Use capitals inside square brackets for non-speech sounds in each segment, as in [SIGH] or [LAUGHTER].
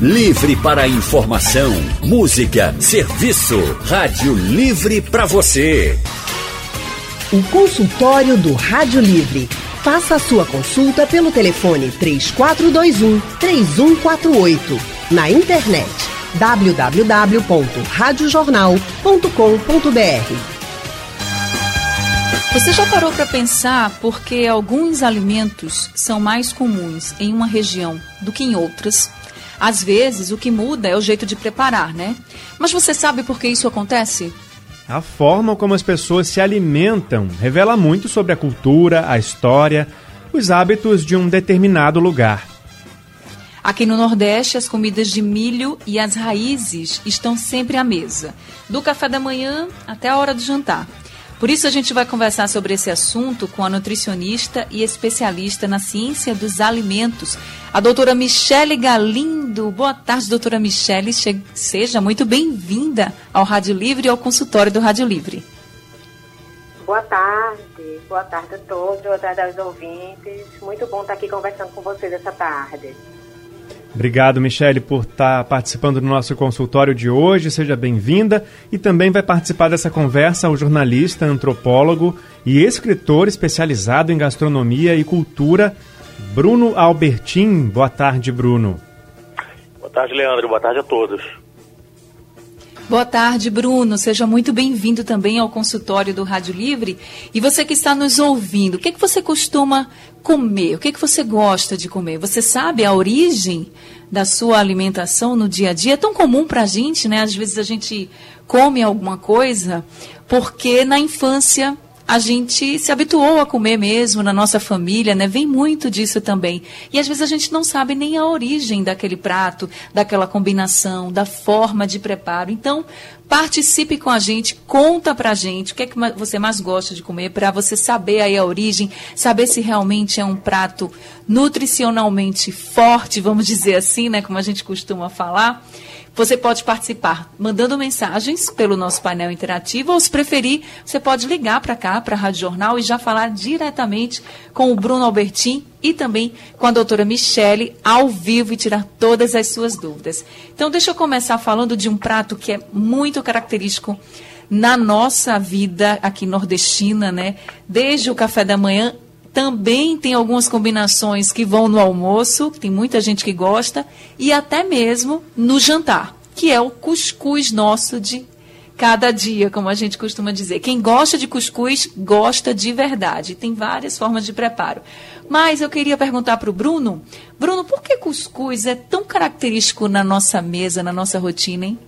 Livre para informação, música, serviço. Rádio Livre para você. O consultório do Rádio Livre. Faça a sua consulta pelo telefone 3421 3148. Na internet www.radiojornal.com.br. Você já parou para pensar por que alguns alimentos são mais comuns em uma região do que em outras? Às vezes, o que muda é o jeito de preparar, né? Mas você sabe por que isso acontece? A forma como as pessoas se alimentam revela muito sobre a cultura, a história, os hábitos de um determinado lugar. Aqui no Nordeste, as comidas de milho e as raízes estão sempre à mesa, do café da manhã até a hora do jantar. Por isso, a gente vai conversar sobre esse assunto com a nutricionista e especialista na ciência dos alimentos, a doutora Michele Galindo. Boa tarde, doutora Michele. Seja muito bem-vinda ao Rádio Livre e ao consultório do Rádio Livre. Boa tarde, boa tarde a todos, boa tarde aos ouvintes. Muito bom estar aqui conversando com vocês essa tarde. Obrigado, Michele, por estar participando do nosso consultório de hoje. Seja bem-vinda. E também vai participar dessa conversa o jornalista, antropólogo e escritor especializado em gastronomia e cultura, Bruno Albertin. Boa tarde, Bruno. Boa tarde, Leandro. Boa tarde a todos. Boa tarde, Bruno. Seja muito bem-vindo também ao consultório do Rádio Livre. E você que está nos ouvindo, o que, é que você costuma comer? O que, é que você gosta de comer? Você sabe a origem da sua alimentação no dia a dia? É tão comum para a gente, né? Às vezes a gente come alguma coisa porque na infância a gente se habituou a comer mesmo na nossa família, né? Vem muito disso também. E às vezes a gente não sabe nem a origem daquele prato, daquela combinação, da forma de preparo. Então, participe com a gente, conta pra gente o que é que você mais gosta de comer, para você saber aí a origem, saber se realmente é um prato nutricionalmente forte, vamos dizer assim, né? Como a gente costuma falar. Você pode participar mandando mensagens pelo nosso painel interativo, ou se preferir, você pode ligar para cá, para a Rádio Jornal, e já falar diretamente com o Bruno Albertin e também com a doutora Michele ao vivo e tirar todas as suas dúvidas. Então, deixa eu começar falando de um prato que é muito característico na nossa vida aqui nordestina, né? Desde o café da manhã também tem algumas combinações que vão no almoço, tem muita gente que gosta, e até mesmo no jantar, que é o cuscuz nosso de cada dia, como a gente costuma dizer. Quem gosta de cuscuz, gosta de verdade. Tem várias formas de preparo. Mas eu queria perguntar para o Bruno, Bruno, por que cuscuz é tão característico na nossa mesa, na nossa rotina, hein?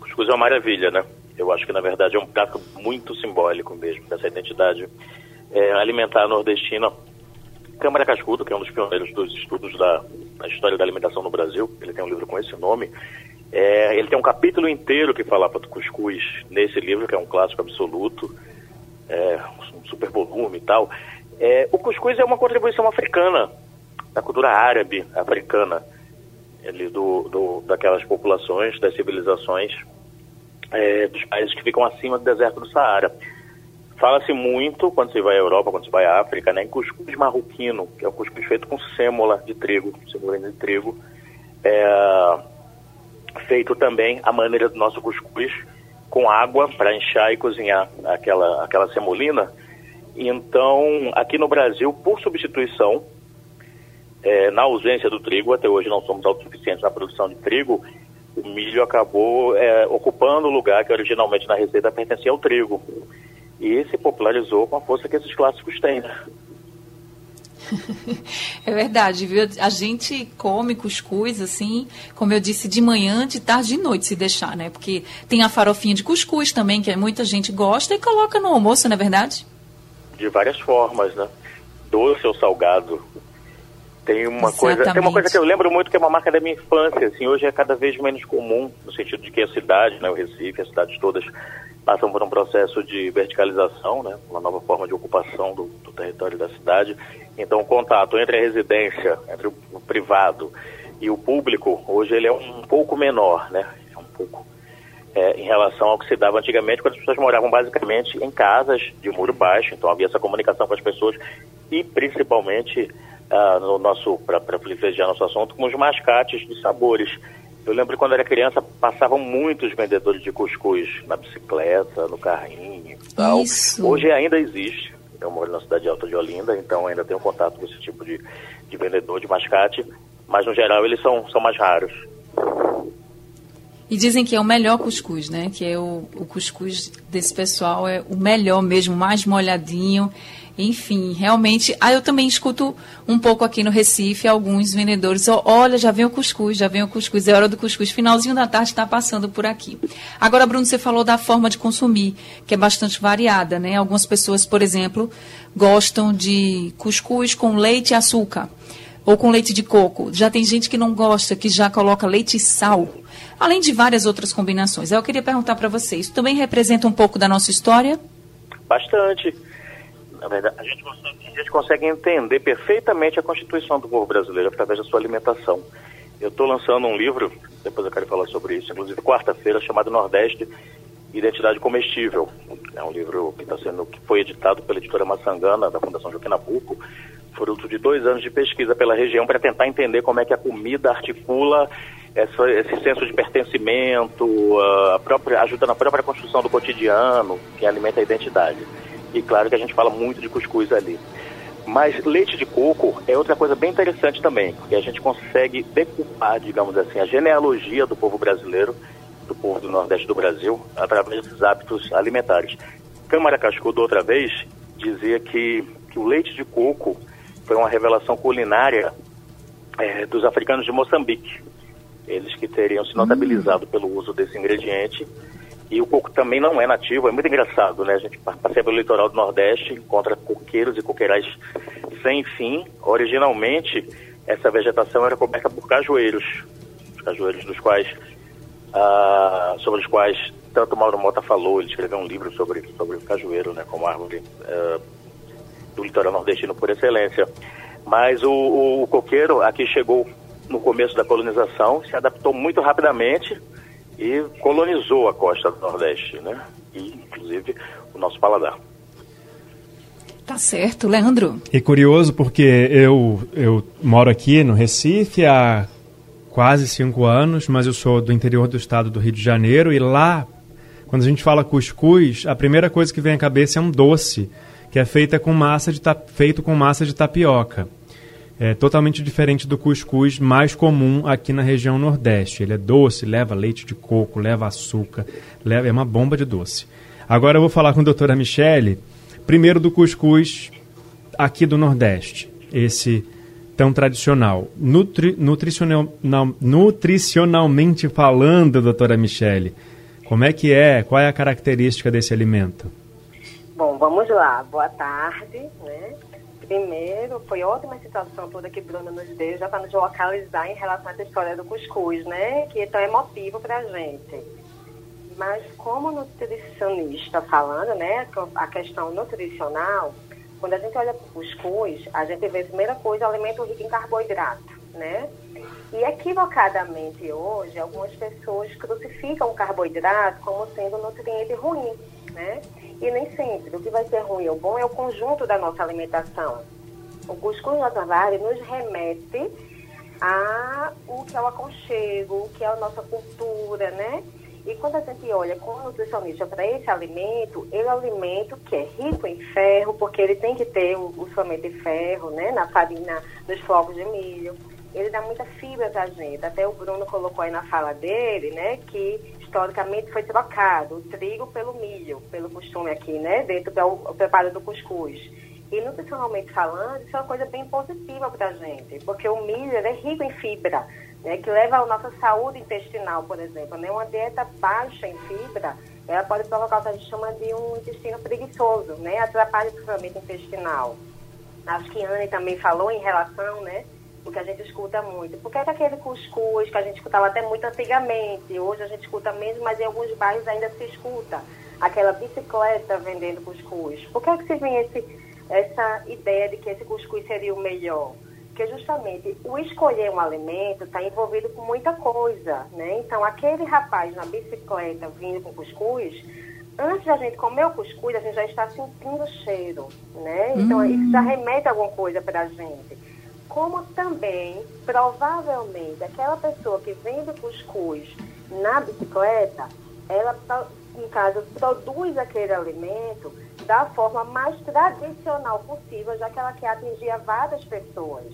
Cuscuz é uma maravilha, né? Eu acho que, na verdade, é um prato muito simbólico mesmo dessa identidade é, alimentar nordestina. Câmara Cascudo, que é um dos pioneiros dos estudos da, da, história da alimentação no Brasil, ele tem um livro com esse nome. É, ele tem um capítulo inteiro que fala do cuscuz nesse livro, que é um clássico absoluto, é, um super volume e tal. É, o cuscuz é uma contribuição africana, da cultura árabe africana, ele, do, do, daquelas populações, das civilizações é, dos países que ficam acima do deserto do Saara. Fala-se muito, quando você vai à Europa, quando você vai à África, né, em cuscuz marroquino, que é o cuscuz feito com sêmola de trigo, sêmola de trigo, é, feito também a maneira do nosso cuscuz, com água para inchar e cozinhar aquela, aquela semolina. Então, aqui no Brasil, por substituição, é, na ausência do trigo, até hoje não somos autossuficientes na produção de trigo, o milho acabou é, ocupando o lugar que originalmente na receita pertencia ao trigo e se popularizou com a força que esses clássicos têm. Né? [LAUGHS] É verdade, viu? A gente come cuscuz, assim, como eu disse, de manhã, de tarde e de noite, se deixar, né? Porque tem a farofinha de cuscuz também, que muita gente gosta e coloca no almoço, não é verdade? De várias formas, né? Doce ou salgado. Tem uma, coisa, tem uma coisa que eu lembro muito que é uma marca da minha infância, assim, hoje é cada vez menos comum, no sentido de que a cidade, né, o Recife, as cidades todas passam por um processo de verticalização, né, uma nova forma de ocupação do, do território da cidade. Então, o contato entre a residência, entre o, o privado e o público, hoje ele é um pouco menor, né, é um pouco é, em relação ao que se dava antigamente, quando as pessoas moravam basicamente em casas de muro baixo, então havia essa comunicação com as pessoas e principalmente ah, no nosso para privilegiar nosso assunto, com os mascates de sabores. Eu lembro quando era criança, passavam muitos vendedores de cuscuz na bicicleta, no carrinho e tal. Isso. Hoje ainda existe. Eu moro na cidade alta de Olinda, então ainda tenho contato com esse tipo de, de vendedor de mascate, mas no geral eles são, são mais raros. E dizem que é o melhor cuscuz, né? Que é o, o cuscuz desse pessoal é o melhor mesmo, mais molhadinho. Enfim, realmente. Ah, eu também escuto um pouco aqui no Recife alguns vendedores. "Ó, Olha, já vem o cuscuz, já vem o cuscuz, é hora do cuscuz. Finalzinho da tarde está passando por aqui. Agora, Bruno, você falou da forma de consumir, que é bastante variada, né? Algumas pessoas, por exemplo, gostam de cuscuz com leite e açúcar. Ou com leite de coco. Já tem gente que não gosta, que já coloca leite e sal. Além de várias outras combinações. Eu queria perguntar para vocês, também representa um pouco da nossa história? Bastante. Na verdade, a gente, consegue, a gente consegue entender perfeitamente a constituição do povo brasileiro através da sua alimentação. Eu estou lançando um livro, depois eu quero falar sobre isso, inclusive quarta-feira, chamado Nordeste Identidade Comestível. É um livro que, tá sendo, que foi editado pela editora Maçangana, da Fundação Joaquim Nabuco, fruto de dois anos de pesquisa pela região para tentar entender como é que a comida articula essa, esse senso de pertencimento, a própria, ajuda na própria construção do cotidiano, que alimenta a identidade. E claro que a gente fala muito de cuscuz ali. Mas leite de coco é outra coisa bem interessante também, porque a gente consegue decupar, digamos assim, a genealogia do povo brasileiro, do povo do Nordeste do Brasil, através desses hábitos alimentares. Câmara Cascudo, outra vez, dizia que, que o leite de coco foi uma revelação culinária eh, dos africanos de Moçambique. Eles que teriam se notabilizado pelo uso desse ingrediente. E o coco também não é nativo, é muito engraçado, né? A gente pa- passeia pelo litoral do Nordeste, encontra coqueiros e coqueirais sem fim. Originalmente, essa vegetação era coberta por cajueiros, os cajueiros dos quais, ah, sobre os quais tanto Mauro Mota falou, ele escreveu um livro sobre, sobre o cajueiro, né? Como árvore ah, do litoral nordestino por excelência. Mas o, o, o coqueiro aqui chegou no começo da colonização, se adaptou muito rapidamente e colonizou a costa do Nordeste, né? E, inclusive, o nosso paladar. Tá certo, Leandro. E curioso porque eu, eu moro aqui no Recife há quase cinco anos, mas eu sou do interior do estado do Rio de Janeiro e lá, quando a gente fala cuscuz, a primeira coisa que vem à cabeça é um doce, que é feita com massa de ta- feito com massa de tapioca. É totalmente diferente do cuscuz mais comum aqui na região Nordeste. Ele é doce, leva leite de coco, leva açúcar, leva, é uma bomba de doce. Agora eu vou falar com a doutora Michele, primeiro do cuscuz aqui do Nordeste, esse tão tradicional. Nutri, nutricional, não, nutricionalmente falando, doutora Michele, como é que é? Qual é a característica desse alimento? Bom, vamos lá. Boa tarde, né? Primeiro, foi ótima a situação toda que Bruna nos deu, já para nos localizar em relação a essa história do cuscuz, né? Que é tão emotivo para a gente. Mas como nutricionista falando, né? A questão nutricional, quando a gente olha para o cuscuz, a gente vê primeira coisa, alimento rico em carboidrato, né? E equivocadamente hoje, algumas pessoas crucificam o carboidrato como sendo um nutriente ruim, né? E nem sempre. O que vai ser ruim ou bom é o conjunto da nossa alimentação. O cuscuz na Tavares nos remete a o que é o aconchego, o que é a nossa cultura, né? E quando a gente olha como nutricionista para esse alimento, ele é um alimento que é rico em ferro, porque ele tem que ter o, o somente de ferro, né? Na farinha, nos flocos de milho. Ele dá muita fibra para a gente. Até o Bruno colocou aí na fala dele, né? Que historicamente foi trocado o trigo pelo milho, pelo costume aqui, né? Dentro do preparo do cuscuz. E nutricionalmente falando, isso é uma coisa bem positiva para a gente, porque o milho é rico em fibra, né, que leva à nossa saúde intestinal, por exemplo. Né? Uma dieta baixa em fibra, ela pode provocar o que a gente chama de um intestino preguiçoso, né? atrapalha o funcionamento intestinal. Acho que a Anne também falou em relação, né? O que a gente escuta muito. Por que, é que aquele cuscuz que a gente escutava até muito antigamente, hoje a gente escuta menos, mas em alguns bairros ainda se escuta aquela bicicleta vendendo cuscuz? Por que, é que se vem esse, essa ideia de que esse cuscuz seria o melhor? Porque justamente o escolher um alimento está envolvido com muita coisa, né? Então, aquele rapaz na bicicleta vindo com cuscuz, antes da gente comer o cuscuz, a gente já está sentindo o cheiro, né? Então, isso já remete a alguma coisa para a gente. Como também, provavelmente, aquela pessoa que vende cuscuz na bicicleta, ela, no caso, produz aquele alimento da forma mais tradicional possível, já que ela quer atingir várias pessoas.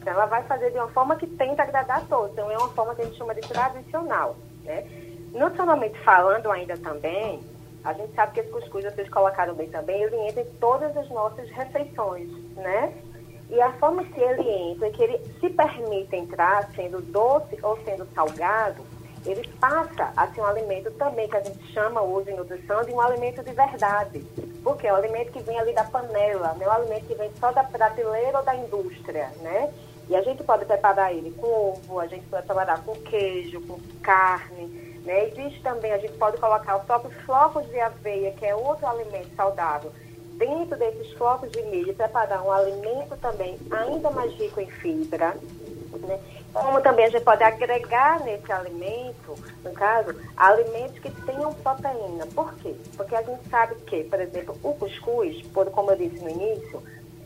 Então, ela vai fazer de uma forma que tenta agradar a todos. Então, é uma forma que a gente chama de tradicional. Né? Nutricionalmente falando ainda também, a gente sabe que esse cuscuz, vocês colocaram bem também, ele entra em todas as nossas refeições, né? E a forma que ele entra, que ele se permite entrar, sendo doce ou sendo salgado, ele passa a ser um alimento também que a gente chama hoje em nutrição de um alimento de verdade. Porque é um alimento que vem ali da panela, não é um alimento que vem só da prateleira ou da indústria, né? E a gente pode preparar ele com ovo, a gente pode preparar com queijo, com carne, né? Existe também, a gente pode colocar os próprios flocos de aveia, que é outro alimento saudável, dentro desses flocos de milho, preparar um alimento também ainda mais rico em fibra, né? Como também a gente pode agregar nesse alimento, no caso, alimentos que tenham proteína. Por quê? Porque a gente sabe que, por exemplo, o cuscuz, por, como eu disse no início,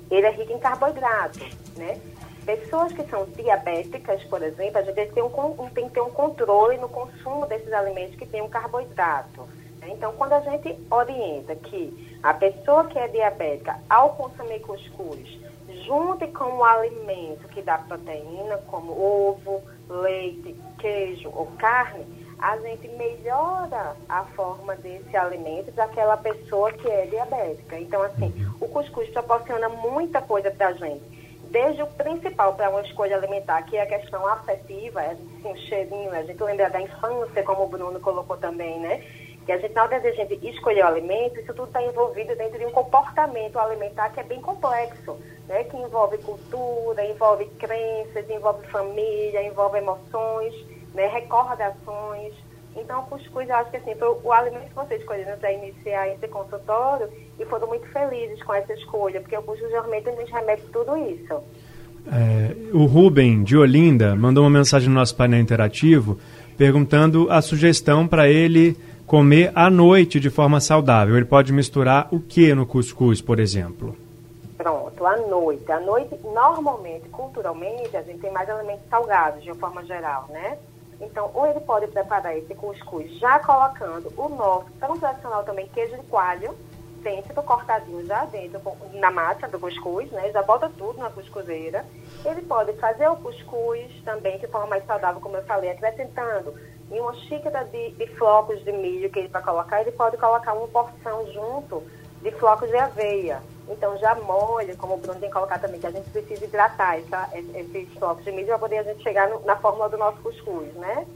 ele é rico em carboidrato, né? Pessoas que são diabéticas, por exemplo, a gente tem, um, tem que ter um controle no consumo desses alimentos que um carboidrato. Então, quando a gente orienta que a pessoa que é diabética, ao consumir cuscuz, junte com um alimento que dá proteína, como ovo, leite, queijo ou carne, a gente melhora a forma desse alimento para aquela pessoa que é diabética. Então, assim, o cuscuz proporciona muita coisa para a gente desde o principal para uma escolha alimentar, que é a questão afetiva, é assim, o cheirinho, a gente lembra da infância, como o Bruno colocou também, né? Que a gente, na hora de a gente escolher o alimento, isso tudo está envolvido dentro de um comportamento alimentar que é bem complexo, né? Que envolve cultura, envolve crenças, envolve família, envolve emoções, né? recordações. Então, o cuscuz, eu acho que assim, foi o alimento que vocês escolheram para iniciar esse consultório e foram muito felizes com essa escolha, porque o cuscuz realmente nos remete tudo isso. É, o Rubem, de Olinda, mandou uma mensagem no nosso painel interativo perguntando a sugestão para ele comer à noite de forma saudável. Ele pode misturar o que no cuscuz, por exemplo? Pronto, à noite. À noite, normalmente, culturalmente, a gente tem mais alimentos salgados, de uma forma geral, né? Então, ou ele pode preparar esse cuscuz já colocando o nosso, tão tradicional também, queijo de coalho, dentro, cortadinho já dentro, na massa do cuscuz, né? Já bota tudo na cuscuzeira. Ele pode fazer o cuscuz também de forma mais saudável, como eu falei, acrescentando em uma xícara de, de flocos de milho que ele vai colocar, ele pode colocar uma porção junto de flocos de aveia. Então já molha, como o Bruno tem que colocar também, que a gente precisa hidratar essa, esses flocos de milho para poder a gente chegar no, na fórmula do nosso cuscuz, né?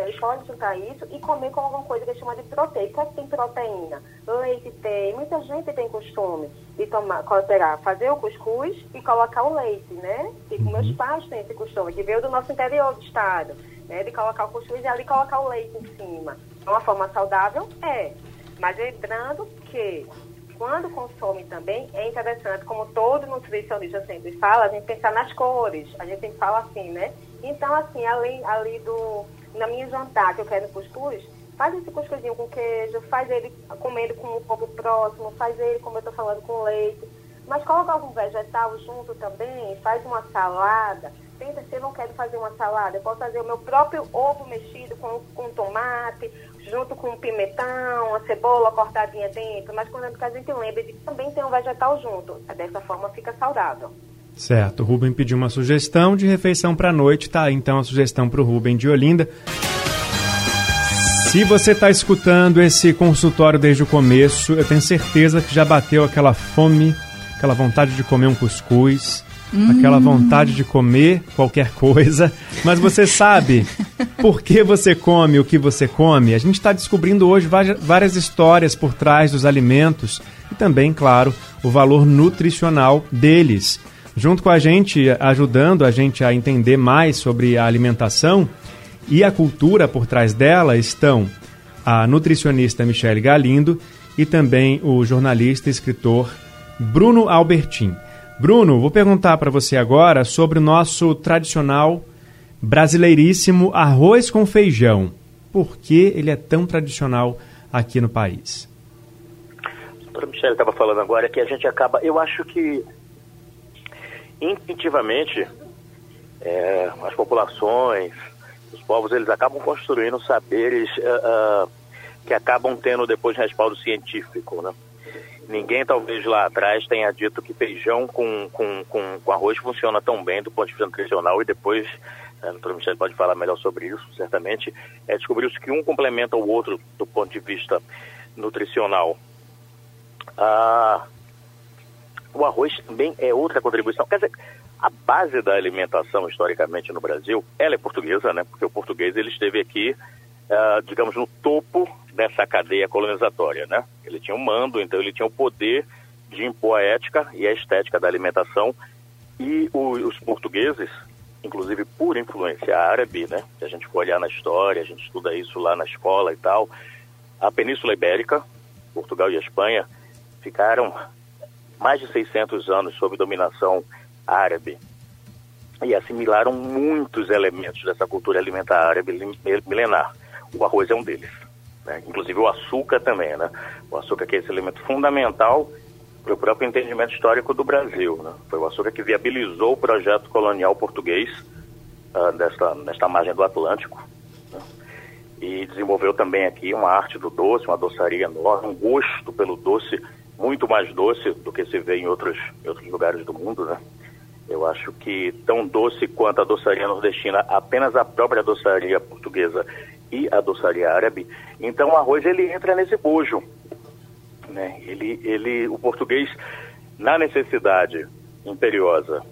Ele pode juntar isso e comer com alguma coisa que chama de proteína. O que é que tem proteína? Leite tem. Muita gente tem costume de tomar, pegar, fazer o cuscuz e colocar o leite, né? E uhum. meus pais têm esse costume, que veio do nosso interior do estado, né? De colocar o cuscuz e ali colocar o leite em cima. É uma forma saudável? É. Mas lembrando que quando consome também, é interessante, como todo nutricionista sempre fala, a gente pensar nas cores, a gente sempre fala assim, né? Então, assim, além ali do, na minha jantar, que eu quero cuscuz, faz esse cuscuzinho com queijo, faz ele comendo com um pouco próximo, faz ele, como eu estou falando, com leite, mas coloca algum vegetal junto também, faz uma salada, tenta, se eu não quero fazer uma salada, eu posso fazer o meu próprio ovo mexido com, com tomate, junto com um pimentão, a cebola cortadinha dentro, mas quando a gente lembra de que também tem um vegetal junto, dessa forma fica saudável. Certo, o Rubem pediu uma sugestão de refeição para a noite, tá? Então a sugestão para o Rubem de Olinda. Se você está escutando esse consultório desde o começo, eu tenho certeza que já bateu aquela fome, aquela vontade de comer um cuscuz, hum. aquela vontade de comer qualquer coisa, mas você sabe [LAUGHS] por que você come o que você come? A gente está descobrindo hoje várias histórias por trás dos alimentos e também, claro, o valor nutricional deles. Junto com a gente, ajudando a gente a entender mais sobre a alimentação e a cultura por trás dela, estão a nutricionista Michele Galindo e também o jornalista e escritor Bruno Albertin. Bruno, vou perguntar para você agora sobre o nosso tradicional brasileiríssimo arroz com feijão. Por que ele é tão tradicional aqui no país? A doutora Michelle estava falando agora que a gente acaba, eu acho que intuitivamente é, as populações, os povos, eles acabam construindo saberes uh, uh, que acabam tendo depois respaldo científico, né? Ninguém, talvez lá atrás, tenha dito que feijão com, com, com, com arroz funciona tão bem do ponto de vista nutricional e depois, a doutora Michelle pode falar melhor sobre isso, certamente, é, descobriu-se que um complementa o outro do ponto de vista nutricional. Ah, o arroz também é outra contribuição. Quer dizer, a base da alimentação, historicamente, no Brasil, ela é portuguesa, né? Porque o português, ele esteve aqui, uh, digamos, no topo dessa cadeia colonizatória, né? Ele tinha um mando, então ele tinha o poder de impor a ética e a estética da alimentação. E o, os portugueses, inclusive por influência árabe, né? Se a gente for olhar na história, a gente estuda isso lá na escola e tal, a Península Ibérica, Portugal e Espanha, ficaram mais de 600 anos sob dominação árabe e assimilaram muitos elementos dessa cultura alimentar árabe milenar. O arroz é um deles. Né? Inclusive o açúcar também, né? O açúcar que é esse elemento fundamental para o próprio entendimento histórico do Brasil. Né? Foi o açúcar que viabilizou o projeto colonial português uh, desta, nesta margem do Atlântico. Né? E desenvolveu também aqui uma arte do doce, uma doçaria enorme, um gosto pelo doce muito mais doce do que se vê em outros, outros lugares do mundo, né? Eu acho que tão doce quanto a doçaria nordestina, apenas a própria doçaria portuguesa e a doçaria árabe. Então o arroz ele entra nesse bojo, né? Ele, ele, o português na necessidade imperiosa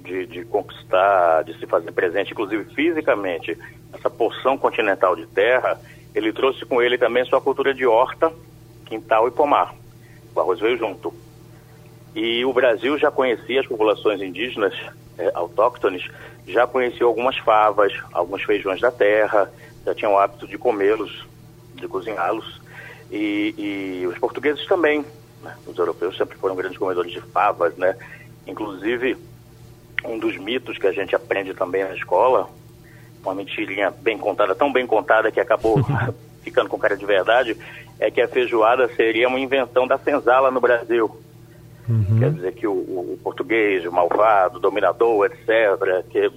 de, de conquistar, de se fazer presente, inclusive fisicamente, essa porção continental de terra, ele trouxe com ele também sua cultura de horta, quintal e pomar. O arroz veio junto. E o Brasil já conhecia as populações indígenas é, autóctones, já conhecia algumas favas, alguns feijões da terra, já tinham o hábito de comê-los, de cozinhá-los. E, e, os portugueses também, né? os europeus sempre foram grandes comedores de favas, né? Inclusive, um dos mitos que a gente aprende também na escola, uma mentirinha bem contada, tão bem contada que acabou [LAUGHS] ficando com cara de verdade, é que a feijoada seria uma invenção da senzala no Brasil. Uhum. Quer dizer que o, o, português, o malvado, o dominador, etc., que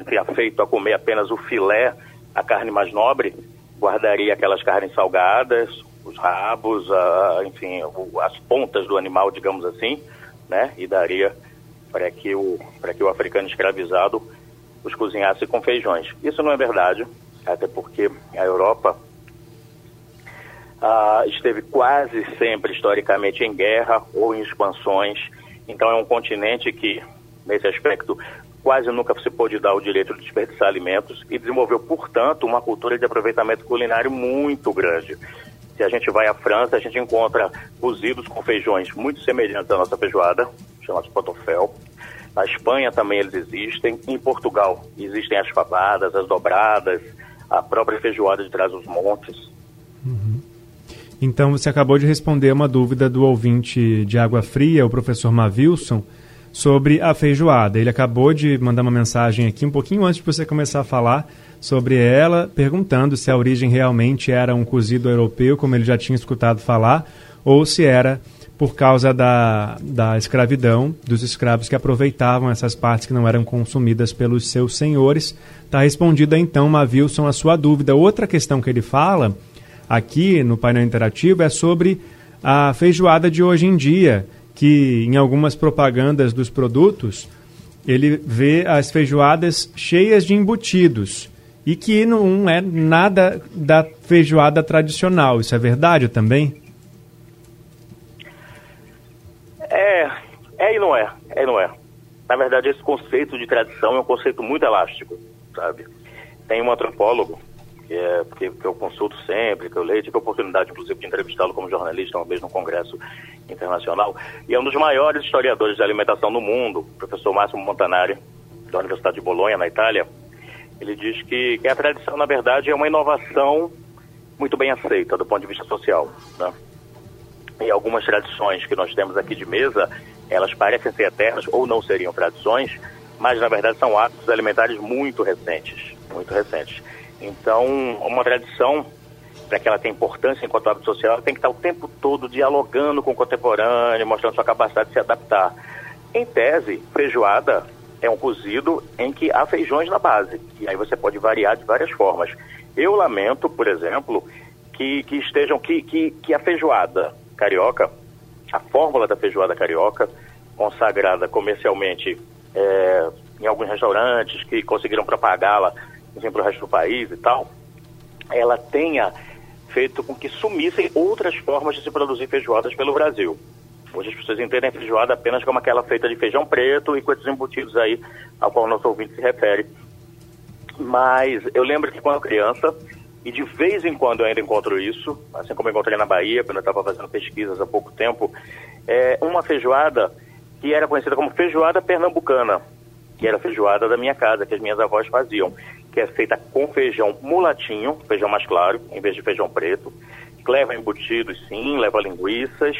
enfim, afeito a comer apenas o filé, a carne mais nobre, guardaria aquelas carnes salgadas, os rabos, a, enfim, as pontas do animal, digamos assim, né? E daria para que o para que o africano escravizado os cozinhasse com feijões. Isso não é verdade, até porque a Europa uh, esteve quase sempre, historicamente, em guerra ou em expansões. Então, é um continente que, nesse aspecto, quase nunca se pôde dar o direito de desperdiçar alimentos e desenvolveu, portanto, uma cultura de aproveitamento culinário muito grande. Se a gente vai à França, a gente encontra cozidos com feijões muito semelhantes à nossa feijoada, chamados potofel. Na Espanha também eles existem. Em Portugal existem as fabadas, as dobradas, a própria feijoada de trás dos montes. Então, você acabou de responder uma dúvida do ouvinte de Água Fria, o professor Mavilson, sobre a feijoada. Ele acabou de mandar uma mensagem aqui um pouquinho antes de você começar a falar sobre ela, perguntando se a origem realmente era um cozido europeu, como ele já tinha escutado falar, ou se era por causa da, da escravidão, dos escravos que aproveitavam essas partes que não eram consumidas pelos seus senhores. Está respondida então, Mavilson, a sua dúvida. Outra questão que ele fala aqui no painel interativo é sobre a feijoada de hoje em dia, que em algumas propagandas dos produtos ele vê as feijoadas cheias de embutidos e que não é nada da feijoada tradicional. Isso é verdade também? É, é e não é, é e não é. Na verdade, esse conceito de tradição é um conceito muito elástico, sabe? Tem um antropólogo que, é, que, que, eu consulto sempre, que eu leio, tive a oportunidade, inclusive, de entrevistá-lo como jornalista uma vez no Congresso Internacional, e é um dos maiores historiadores de alimentação do mundo, o professor Máximo Montanari, da Universidade de Bolonha, na Itália. Ele diz que, que a tradição, na verdade, é uma inovação muito bem aceita do ponto de vista social. Né? E algumas tradições que nós temos aqui de mesa, elas parecem ser eternas ou não seriam tradições, mas na verdade são hábitos alimentares muito recentes, muito recentes. Então, uma tradição, para que ela tenha importância enquanto hábito social, ela tem que estar o tempo todo dialogando com o contemporâneo, mostrando sua capacidade de se adaptar. Em tese, feijoada é um cozido em que há feijões na base. E aí você pode variar de várias formas. Eu lamento, por exemplo, que, que estejam, que, que, que a feijoada carioca, a fórmula da feijoada carioca, consagrada comercialmente é, em alguns restaurantes que conseguiram propagá-la para o resto do país e tal, ela tenha feito com que sumissem outras formas de se produzir feijoadas pelo Brasil. Hoje as pessoas entendem feijoada apenas como aquela feita de feijão preto e com esses embutidos aí ao qual o nosso ouvinte se refere. Mas eu lembro que quando criança, e de vez em quando eu ainda encontro isso, assim como eu encontrei na Bahia, quando eu estava fazendo pesquisas há pouco tempo, é uma feijoada que era conhecida como feijoada pernambucana, que era a feijoada da minha casa, que as minhas avós faziam, que é feita com feijão mulatinho, feijão mais claro, em vez de feijão preto, leva embutidos sim, leva linguiças,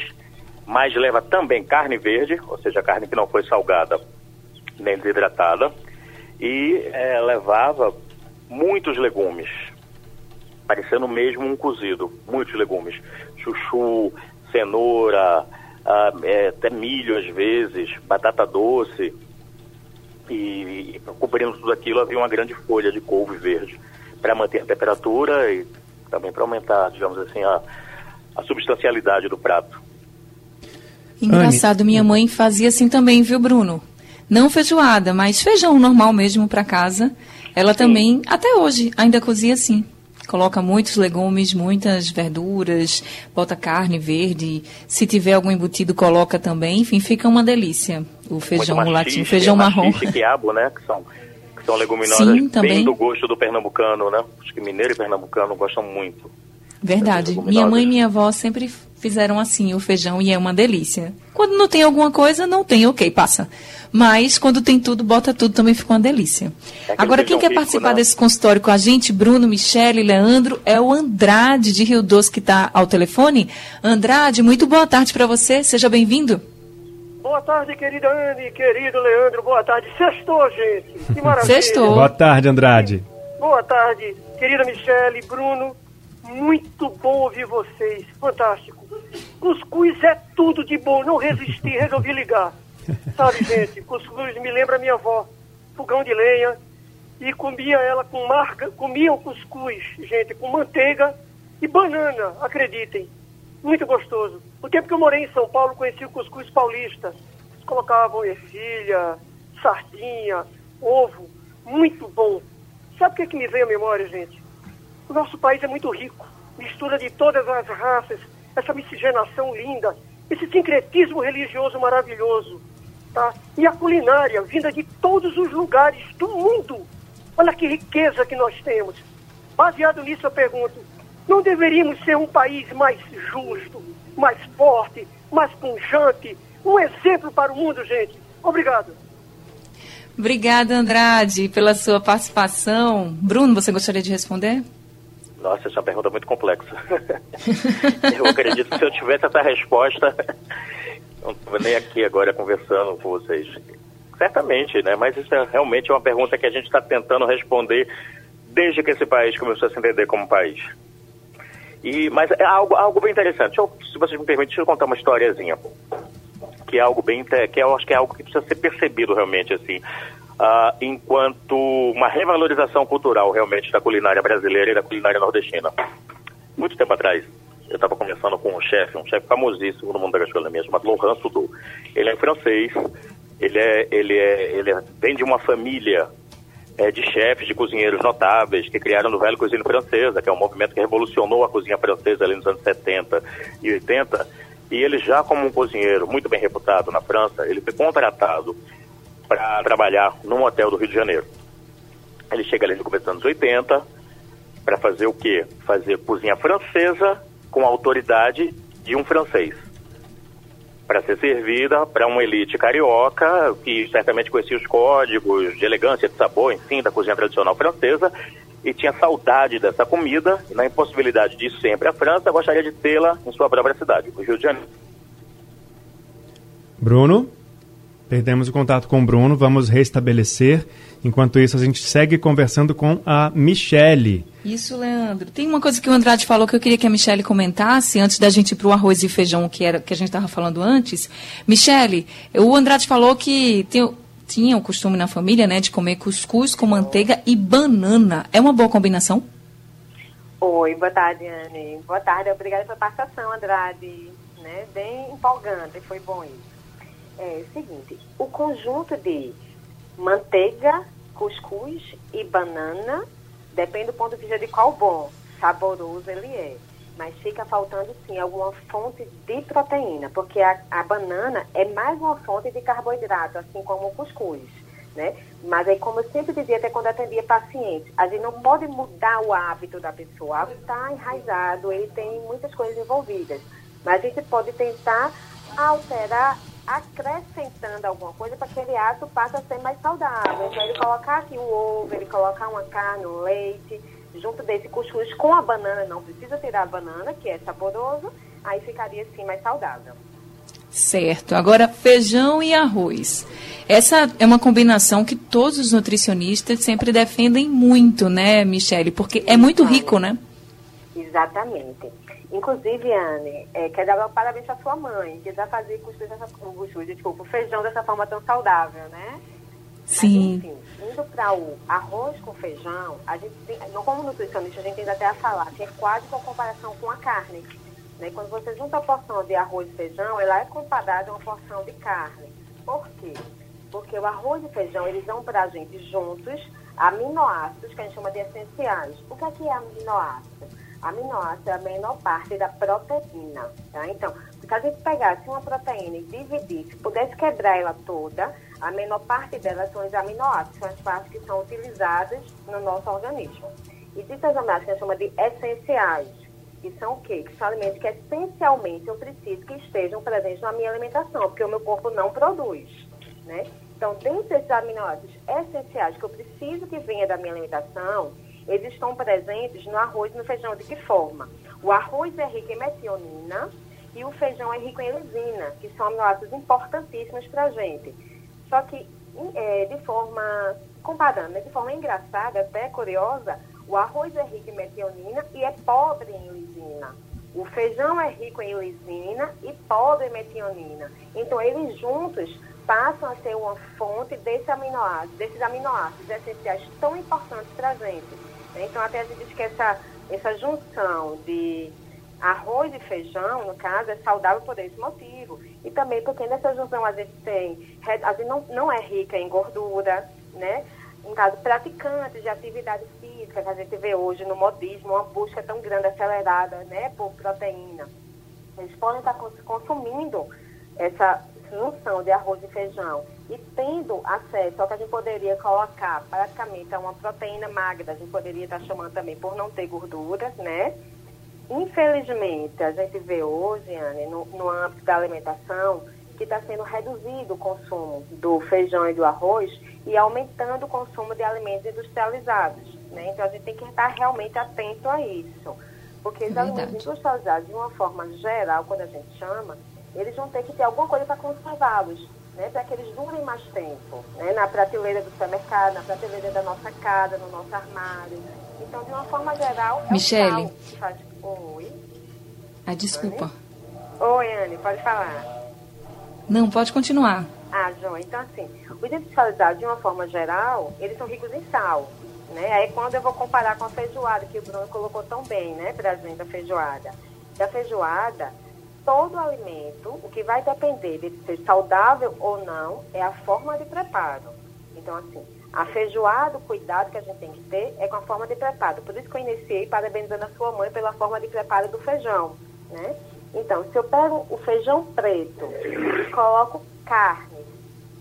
mas leva também carne verde, ou seja, carne que não foi salgada nem desidratada, e é, levava muitos legumes, parecendo mesmo um cozido, muitos legumes, chuchu, cenoura, ah, é, até milho às vezes, batata doce, e, e cobrindo tudo aquilo havia uma grande folha de couve verde para manter a temperatura e também para aumentar, digamos assim, a, a substancialidade do prato. Engraçado, minha mãe fazia assim também, viu, Bruno? Não feijoada, mas feijão normal mesmo para casa. Ela Sim. também, até hoje, ainda cozia assim. Coloca muitos legumes, muitas verduras, bota carne verde. Se tiver algum embutido, coloca também. Enfim, fica uma delícia. O feijão Muito latino, feijão marrom. E quiabo, né? Que são, que são leguminosas Sim, bem do gosto do pernambucano, né? Acho que mineiro e pernambucano gostam muito. Verdade. Minha mãe e minha avó sempre fizeram assim o feijão e é uma delícia. Quando não tem alguma coisa, não tem, ok, passa. Mas quando tem tudo, bota tudo, também fica uma delícia. É Agora, quem quer rico, participar né? desse consultório com a gente, Bruno, Michele, Leandro, é o Andrade de Rio Doce que está ao telefone. Andrade, muito boa tarde para você, seja bem-vindo. Boa tarde, querida Anne, querido Leandro, boa tarde. Sextou, gente. Que [LAUGHS] maravilha. Sextou. Boa tarde, Andrade. Boa tarde, querida Michele, Bruno. Muito bom ouvir vocês. Fantástico. Cuscuz é tudo de bom. Não resisti, [LAUGHS] resolvi ligar. Sabe, gente, cuscuz me lembra minha avó. Fogão de lenha. E comia ela com marca, comia o cuscuz, gente, com manteiga e banana, acreditem. Muito gostoso. O tempo que eu morei em São Paulo, conheci o cuscuz paulista. Eles colocavam ervilha, sardinha, ovo. Muito bom. Sabe o que, é que me veio à memória, gente? O nosso país é muito rico, mistura de todas as raças, essa miscigenação linda, esse sincretismo religioso maravilhoso, tá? E a culinária vinda de todos os lugares do mundo. Olha que riqueza que nós temos. Baseado nisso, eu pergunto: não deveríamos ser um país mais justo, mais forte, mais punjante, um exemplo para o mundo, gente? Obrigado. Obrigada, Andrade, pela sua participação. Bruno, você gostaria de responder? Nossa, essa é pergunta muito complexa. [LAUGHS] eu acredito que se eu tivesse essa resposta, não estou nem aqui agora conversando com vocês. Certamente, né? Mas isso é realmente uma pergunta que a gente está tentando responder desde que esse país começou a se entender como país. E, mas é algo, algo bem interessante. Eu, se vocês me permitem, deixa eu contar uma historiazinha. Que é algo bem. que eu acho que é algo que precisa ser percebido realmente, assim uh, enquanto uma revalorização cultural realmente da culinária brasileira e da culinária nordestina. Muito tempo atrás, eu estava conversando com um chefe, um chefe famosíssimo no mundo da gastronomia, chamado Laurent Soudou. Ele é francês, ele é, ele é, ele é, vem de uma família é, de chefes, de cozinheiros notáveis que criaram no Velho Cozinha Francesa, que é um movimento que revolucionou a cozinha francesa ali nos anos 70 e 80. E ele já como um cozinheiro muito bem reputado na França, ele foi contratado para trabalhar num hotel do Rio de Janeiro. Ele chega ali no começo dos anos 80 para fazer o quê? Fazer cozinha francesa com a autoridade de um francês. Para ser servida para uma elite carioca que certamente conhecia os códigos de elegância, de sabor, enfim, da cozinha tradicional francesa e tinha saudade dessa comida e na impossibilidade de ir sempre à França, gostaria de tê-la em sua própria cidade, o Rio de Janeiro. Bruno? Perdemos o contato com o Bruno, vamos restabelecer. Enquanto isso, a gente segue conversando com a Michele. Isso, Leandro. Tem uma coisa que o Andrade falou que eu queria que a Michele comentasse antes da gente ir para o arroz e feijão que, era, que a gente estava falando antes. Michele, o Andrade falou que tem, tinha o costume na família, né, de comer cuscuz com manteiga e banana. É uma boa combinação? Oi, boa tarde, Anne. Boa tarde, obrigada pela participação, Andrade. Né? Bem empolgante, foi bom isso. É o seguinte, o conjunto de manteiga, cuscuz e banana, depende do ponto de vista de qual bom, saboroso ele é. Mas fica faltando sim alguma fonte de proteína, porque a, a banana é mais uma fonte de carboidrato, assim como o cuscuz. Né? Mas aí, como eu sempre dizia, até quando atendia pacientes, a gente não pode mudar o hábito da pessoa. O está enraizado, ele tem muitas coisas envolvidas. Mas a gente pode tentar alterar acrescentando alguma coisa para que aquele ato passe a ser mais saudável. Então, ele colocar aqui um ovo, ele colocar uma carne, um leite, junto desse cuscuz com a banana, não precisa tirar a banana, que é saboroso, aí ficaria assim mais saudável. Certo. Agora, feijão e arroz. Essa é uma combinação que todos os nutricionistas sempre defendem muito, né, Michele? Porque é muito rico, né? Exatamente. Inclusive, Anne, é, quero dar parabéns à sua mãe, que já fazia cuscuz, dessa, cuscuz, desculpa, feijão dessa forma tão saudável, né? Sim. Mas, enfim, indo para o arroz com feijão, a gente tem, como nutricionista, a gente tem até a falar que é quase com comparação com a carne. Né? Quando você junta a porção de arroz e feijão, ela é comparada a uma porção de carne. Por quê? Porque o arroz e feijão, eles dão para a gente juntos aminoácidos, que a gente chama de essenciais. O que é, que é aminoácido? Aminoácido é a menor parte da proteína, tá? Então, se a gente pegasse uma proteína e dividisse, pudesse quebrar ela toda, a menor parte dela são os aminoácidos, são as partes que são utilizadas no nosso organismo. E esses aminoácidos que a gente chama de essenciais, que são o quê? Que são alimentos que essencialmente eu preciso que estejam presentes na minha alimentação, porque o meu corpo não produz, né? Então, dentro desses aminoácidos essenciais que eu preciso que venha da minha alimentação, eles estão presentes no arroz e no feijão. De que forma? O arroz é rico em metionina e o feijão é rico em lisina, que são aminoácidos importantíssimos para a gente. Só que, é, de forma, comparando, né, de forma engraçada, até curiosa, o arroz é rico em metionina e é pobre em lisina. O feijão é rico em lisina e pobre em metionina. Então, eles juntos passam a ser uma fonte desse aminoácido, desses aminoácidos essenciais tão importantes para a gente. Então, até a gente diz que essa, essa junção de arroz e feijão, no caso, é saudável por esse motivo. E também porque nessa junção a gente tem, a gente não, não é rica em gordura, né? Em caso, praticantes de atividade física, que a gente vê hoje no modismo, uma busca tão grande, acelerada, né, por proteína. Eles podem estar consumindo essa junção de arroz e feijão e tendo acesso ao que a gente poderia colocar praticamente a uma proteína magra, a gente poderia estar chamando também por não ter gorduras, né? Infelizmente, a gente vê hoje, Anne, no, no âmbito da alimentação, que está sendo reduzido o consumo do feijão e do arroz e aumentando o consumo de alimentos industrializados. Né? Então, a gente tem que estar realmente atento a isso. Porque os alimentos industrializados, de uma forma geral, quando a gente chama, eles vão ter que ter alguma coisa para conservá-los, né, para que eles durem mais tempo, né, na prateleira do supermercado, na prateleira da nossa casa, no nosso armário. Então, de uma forma geral, é Michele. o faz... Oi. Ah, desculpa. Anne? Oi, Anne, pode falar. Não, pode continuar. Ah, João, então assim, os industrializados, de uma forma geral, eles são ricos em sal. Né? Aí quando eu vou comparar com a feijoada, que o Bruno colocou tão bem, né, pra gente, a feijoada. E a feijoada, todo alimento, o que vai depender de ser saudável ou não, é a forma de preparo. Então, assim, a feijoada, o cuidado que a gente tem que ter é com a forma de preparo. Por isso que eu iniciei parabenizando a sua mãe pela forma de preparo do feijão, né? Então, se eu pego o feijão preto e coloco carnes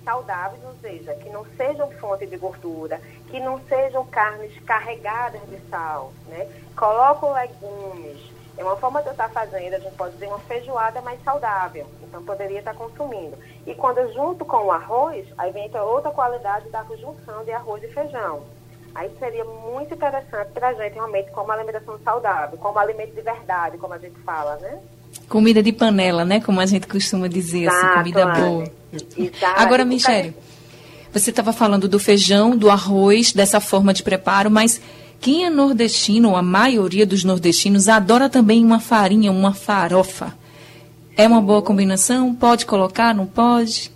saudáveis, ou seja, que não sejam fonte de gordura, que não sejam carnes carregadas de sal, né? Coloco legumes, é uma forma de eu estar fazendo, a gente pode dizer, uma feijoada mais saudável. Então, poderia estar consumindo. E quando eu junto com o arroz, aí vem outra qualidade da junção de arroz e feijão. Aí seria muito interessante para a gente realmente como alimentação saudável, como alimento de verdade, como a gente fala, né? Comida de panela, né? Como a gente costuma dizer, assim, Exato, assim, comida boa. Exato. Agora, Michele, você estava falando do feijão, do arroz, dessa forma de preparo, mas quem é nordestino, ou a maioria dos nordestinos, adora também uma farinha, uma farofa. É uma boa combinação? Pode colocar, não pode?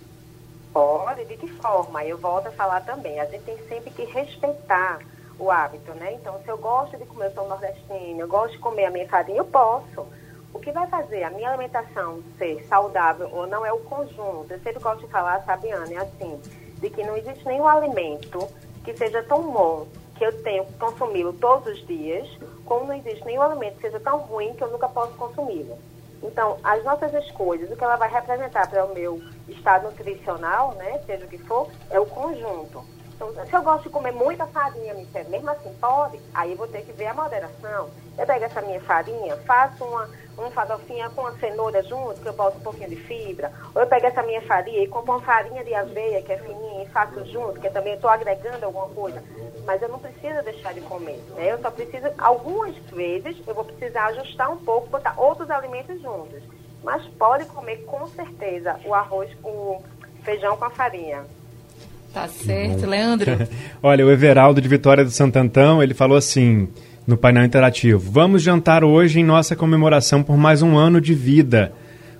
Pode, de que forma, eu volto a falar também, a gente tem sempre que respeitar o hábito, né? Então, se eu gosto de comer, eu sou nordestina, eu gosto de comer a minha farinha, eu posso. O que vai fazer a minha alimentação ser saudável ou não é o conjunto. Eu sempre gosto de falar, sabe, Ana, é assim, de que não existe nenhum alimento que seja tão bom que eu tenho que consumi-lo todos os dias, como não existe nenhum alimento que seja tão ruim que eu nunca posso consumi-lo. Então, as nossas escolhas, o que ela vai representar para o meu estado nutricional, né, seja o que for, é o conjunto. Então, se eu gosto de comer muita farinha, mesmo assim pode, aí eu vou ter que ver a moderação. Eu pego essa minha farinha, faço uma, uma farofinha com a cenoura junto, que eu boto um pouquinho de fibra. Ou eu pego essa minha farinha e compro uma farinha de aveia, que é fininha, e faço junto, que também estou agregando alguma coisa. Mas eu não preciso deixar de comer, né? Eu só preciso, algumas vezes, eu vou precisar ajustar um pouco, botar outros alimentos juntos. Mas pode comer com certeza o arroz, o feijão com a farinha. Tá certo, Leandro. [LAUGHS] Olha, o Everaldo de Vitória do Santo Antão, ele falou assim no painel interativo: Vamos jantar hoje em nossa comemoração por mais um ano de vida.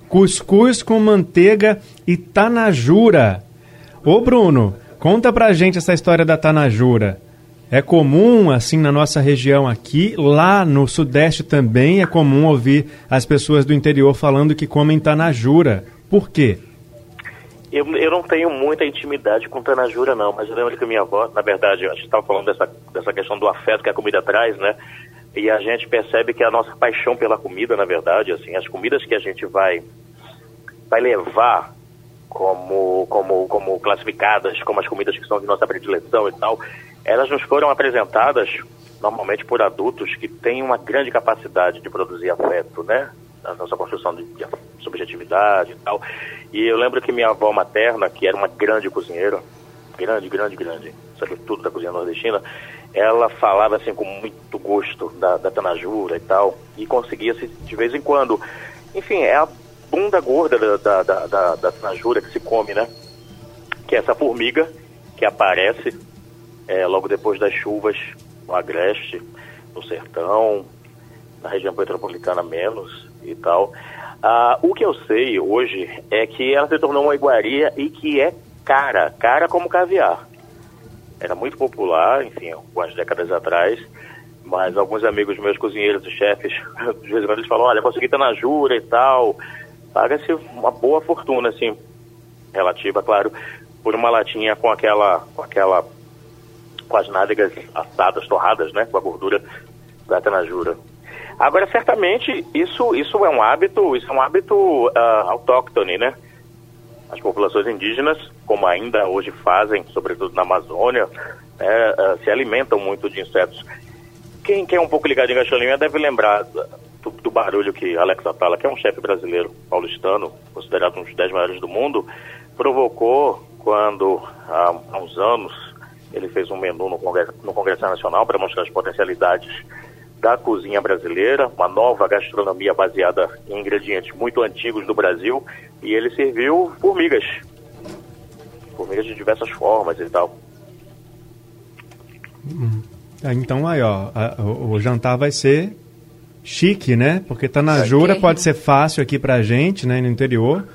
Cuscuz com manteiga e tanajura. Ô Bruno, conta pra gente essa história da tanajura. É comum, assim, na nossa região aqui, lá no Sudeste também é comum ouvir as pessoas do interior falando que comem tanajura. Por quê? Eu, eu não tenho muita intimidade com Tanajura, não, mas eu lembro que minha avó, na verdade, a gente estava falando dessa, dessa questão do afeto que a comida traz, né? E a gente percebe que a nossa paixão pela comida, na verdade, assim, as comidas que a gente vai, vai levar como, como, como classificadas, como as comidas que são de nossa predileção e tal, elas nos foram apresentadas normalmente por adultos que têm uma grande capacidade de produzir afeto, né? A nossa construção de, de subjetividade e tal. E eu lembro que minha avó materna, que era uma grande cozinheira, grande, grande, grande, sabe tudo da cozinha nordestina, ela falava assim com muito gosto da, da tanajura e tal, e conseguia-se de vez em quando. Enfim, é a bunda gorda da, da, da, da tanajura que se come, né? Que é essa formiga que aparece é, logo depois das chuvas no Agreste, no Sertão, na região metropolitana menos e tal. Ah, o que eu sei hoje é que ela se tornou uma iguaria e que é cara, cara como caviar. Era muito popular, enfim, algumas décadas atrás, mas alguns amigos meus, cozinheiros e chefes, [LAUGHS] de vez em quando eles falam, olha, consegui estar na jura e tal, paga-se uma boa fortuna, assim, relativa, claro, por uma latinha com aquela, com aquela, com as nádegas assadas, torradas, né, com a gordura da tanajura. Agora, certamente, isso, isso é um hábito, isso é um hábito uh, autóctone, né? As populações indígenas, como ainda hoje fazem, sobretudo na Amazônia, né, uh, se alimentam muito de insetos. Quem, quem é um pouco ligado em gastronomia deve lembrar do, do, barulho que Alex Atala, que é um chefe brasileiro paulistano, considerado um dos dez maiores do mundo, provocou quando, há, há uns anos, ele fez um menu no Congresso, no Congresso Nacional para mostrar as potencialidades da cozinha brasileira, uma nova gastronomia baseada em ingredientes muito antigos do Brasil, e ele serviu formigas. Formigas de diversas formas e tal. Hum. Então aí, ó, a, o, o, jantar vai ser chique, né? Porque tá na jura, pode ser fácil aqui pra gente, né, no interior,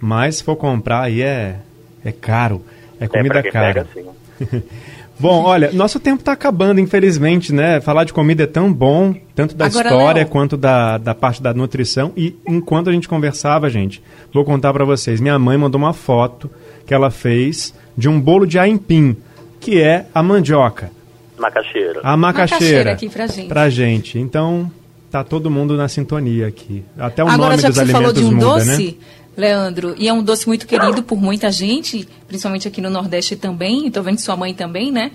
mas se for comprar aí é, é caro. É comida é cara. Pega, [LAUGHS] Bom, olha, nosso tempo está acabando, infelizmente, né? Falar de comida é tão bom, tanto da Agora, história quanto da, da parte da nutrição. E enquanto a gente conversava, gente, vou contar para vocês. Minha mãe mandou uma foto que ela fez de um bolo de aipim, que é a mandioca. Macaxeira. A macaxeira. macaxeira aqui pra gente. Pra gente. Então, tá todo mundo na sintonia aqui. Até o Agora, nome já dos que você alimentos falou de um muda, doce, né? Leandro, e é um doce muito querido por muita gente, principalmente aqui no Nordeste também, estou vendo sua mãe também, né?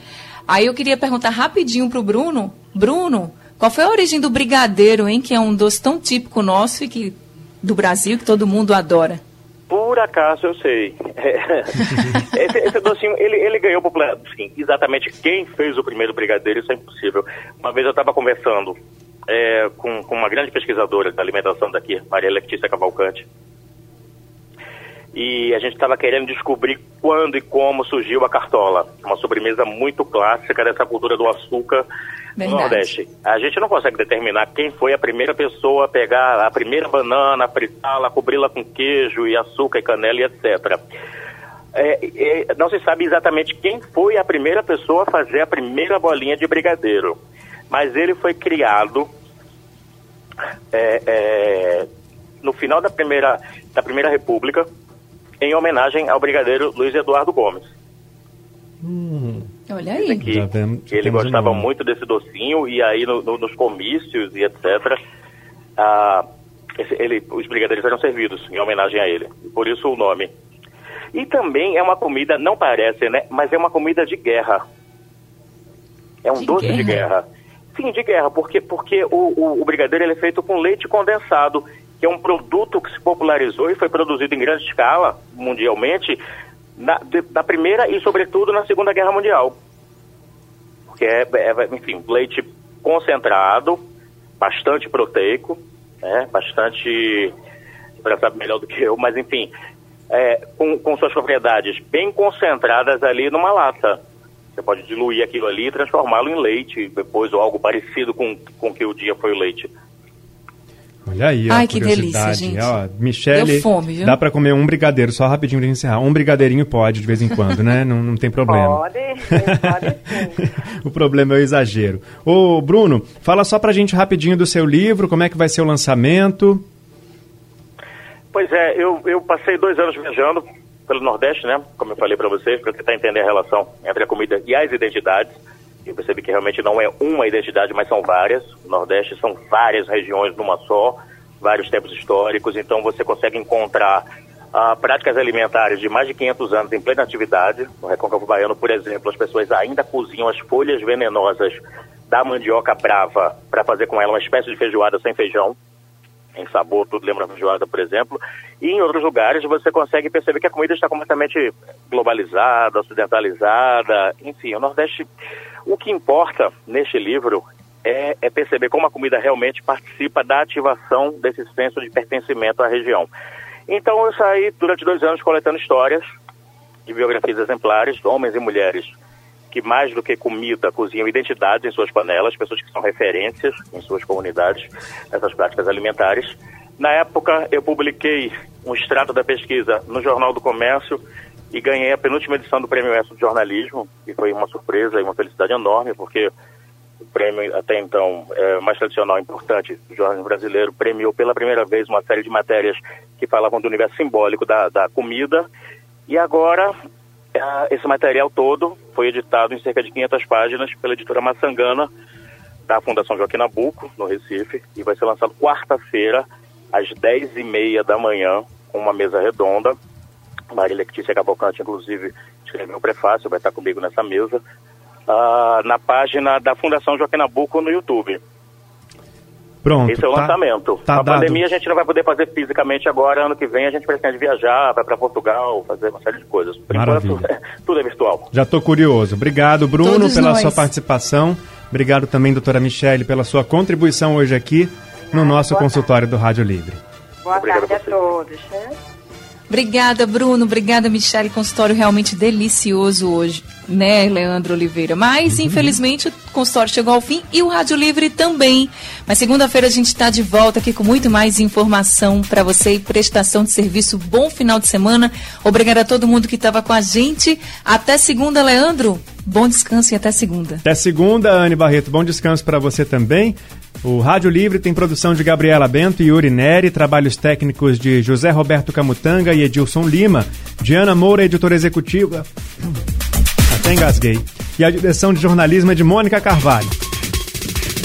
Aí eu queria perguntar rapidinho pro Bruno, Bruno, qual foi a origem do brigadeiro, hein? Que é um doce tão típico nosso e que do Brasil que todo mundo adora. Por acaso eu sei. [LAUGHS] esse, esse, docinho, ele, ele ganhou popularidade. Exatamente quem fez o primeiro brigadeiro, isso é impossível. Uma vez eu estava conversando é, com, com uma grande pesquisadora da alimentação daqui, Maria Letícia Cavalcante e a gente estava querendo descobrir quando e como surgiu a cartola, uma sobremesa muito clássica dessa cultura do açúcar Verdade. no Nordeste. A gente não consegue determinar quem foi a primeira pessoa a pegar a primeira banana, fritá-la, cobri-la com queijo e açúcar e canela e etc. é, é, não se sabe exatamente quem foi a primeira pessoa a fazer a primeira bolinha de brigadeiro, mas ele foi criado é, é, no final da primeira, da primeira República, em homenagem ao brigadeiro Luiz Eduardo Gomes. Hum. Olha aí. Que, que ele gostava muito desse docinho e aí no, no, nos comícios e etc. Ah, esse, ele, os brigadeiros eram servidos em homenagem a ele. Por isso o nome. E também é uma comida, não parece, né? Mas é uma comida de guerra. É um de doce guerra? de guerra. Sim, de guerra, porque, porque o, o, o brigadeiro ele é feito com leite condensado, que é um produto que se popularizou e foi produzido em grande escala, mundialmente, na, de, na Primeira e, sobretudo, na Segunda Guerra Mundial. Porque é, é enfim, leite concentrado, bastante proteico, né, bastante... Você sabe melhor do que eu, mas, enfim, é, com, com suas propriedades bem concentradas ali numa lata. Você pode diluir aquilo ali e transformá-lo em leite depois, ou algo parecido com, com que o dia foi o leite. Olha aí, Ai, a que delícia, gente. Ó, Michele, Deu fome, viu? dá pra comer um brigadeiro, só rapidinho pra encerrar. Um brigadeirinho pode, de vez em quando, né? Não, não tem problema. Pode, pode [LAUGHS] o problema é o exagero. Ô, Bruno, fala só pra gente rapidinho do seu livro, como é que vai ser o lançamento. Pois é, eu, eu passei dois anos viajando pelo Nordeste, né? Como eu falei para vocês, para tentar entender a relação entre a comida e as identidades. Eu percebi que realmente não é uma identidade, mas são várias. O Nordeste são várias regiões numa só, vários tempos históricos. Então você consegue encontrar ah, práticas alimentares de mais de 500 anos em plena atividade. No Recôncavo Baiano, por exemplo, as pessoas ainda cozinham as folhas venenosas da mandioca brava para fazer com ela uma espécie de feijoada sem feijão em sabor, tudo lembra feijoada, por exemplo. E em outros lugares você consegue perceber que a comida está completamente globalizada, ocidentalizada. Enfim, o Nordeste. O que importa neste livro é, é perceber como a comida realmente participa da ativação desse senso de pertencimento à região. Então eu saí durante dois anos coletando histórias de biografias exemplares, homens e mulheres que mais do que comida cozinham identidades em suas panelas, pessoas que são referências em suas comunidades nessas práticas alimentares. Na época, eu publiquei um extrato da pesquisa no Jornal do Comércio e ganhei a penúltima edição do Prêmio ESSO de Jornalismo, e foi uma surpresa e uma felicidade enorme, porque o prêmio, até então, é, mais tradicional e importante do jornalismo brasileiro, premiou pela primeira vez uma série de matérias que falavam do universo simbólico da, da comida, e agora ah, esse material todo foi editado em cerca de 500 páginas pela editora Maçangana, da Fundação Joaquim Nabuco, no Recife, e vai ser lançado quarta-feira, às 10h30 da manhã, com uma mesa redonda. Marília Letícia Cavalcante, inclusive, escreveu o prefácio, vai estar comigo nessa mesa, ah, na página da Fundação Joaquim Nabuco no YouTube. Pronto. Esse é o tá- lançamento. tá a dado. pandemia a gente não vai poder fazer fisicamente agora, ano que vem a gente pretende viajar, vai para Portugal, fazer uma série de coisas. Por Maravilha. enquanto, [LAUGHS] tudo é virtual. Já estou curioso. Obrigado, Bruno, Todos pela nós. sua participação. Obrigado também, doutora Michele, pela sua contribuição hoje aqui no nosso boa consultório do Rádio Livre. Boa Obrigado tarde a a todos. Né? Obrigada, Bruno. Obrigada, Michele. Consultório realmente delicioso hoje, né, Leandro Oliveira? Mas, infelizmente, o consultório chegou ao fim e o Rádio Livre também. Mas segunda-feira a gente está de volta aqui com muito mais informação para você e prestação de serviço. Bom final de semana. Obrigada a todo mundo que estava com a gente. Até segunda, Leandro. Bom descanso e até segunda. Até segunda, Anne Barreto. Bom descanso para você também. O Rádio Livre tem produção de Gabriela Bento e Yuri Neri, trabalhos técnicos de José Roberto Camutanga e Edilson Lima, Diana Moura, editora executiva. [COUGHS] Até engasguei. E a direção de jornalismo é de Mônica Carvalho.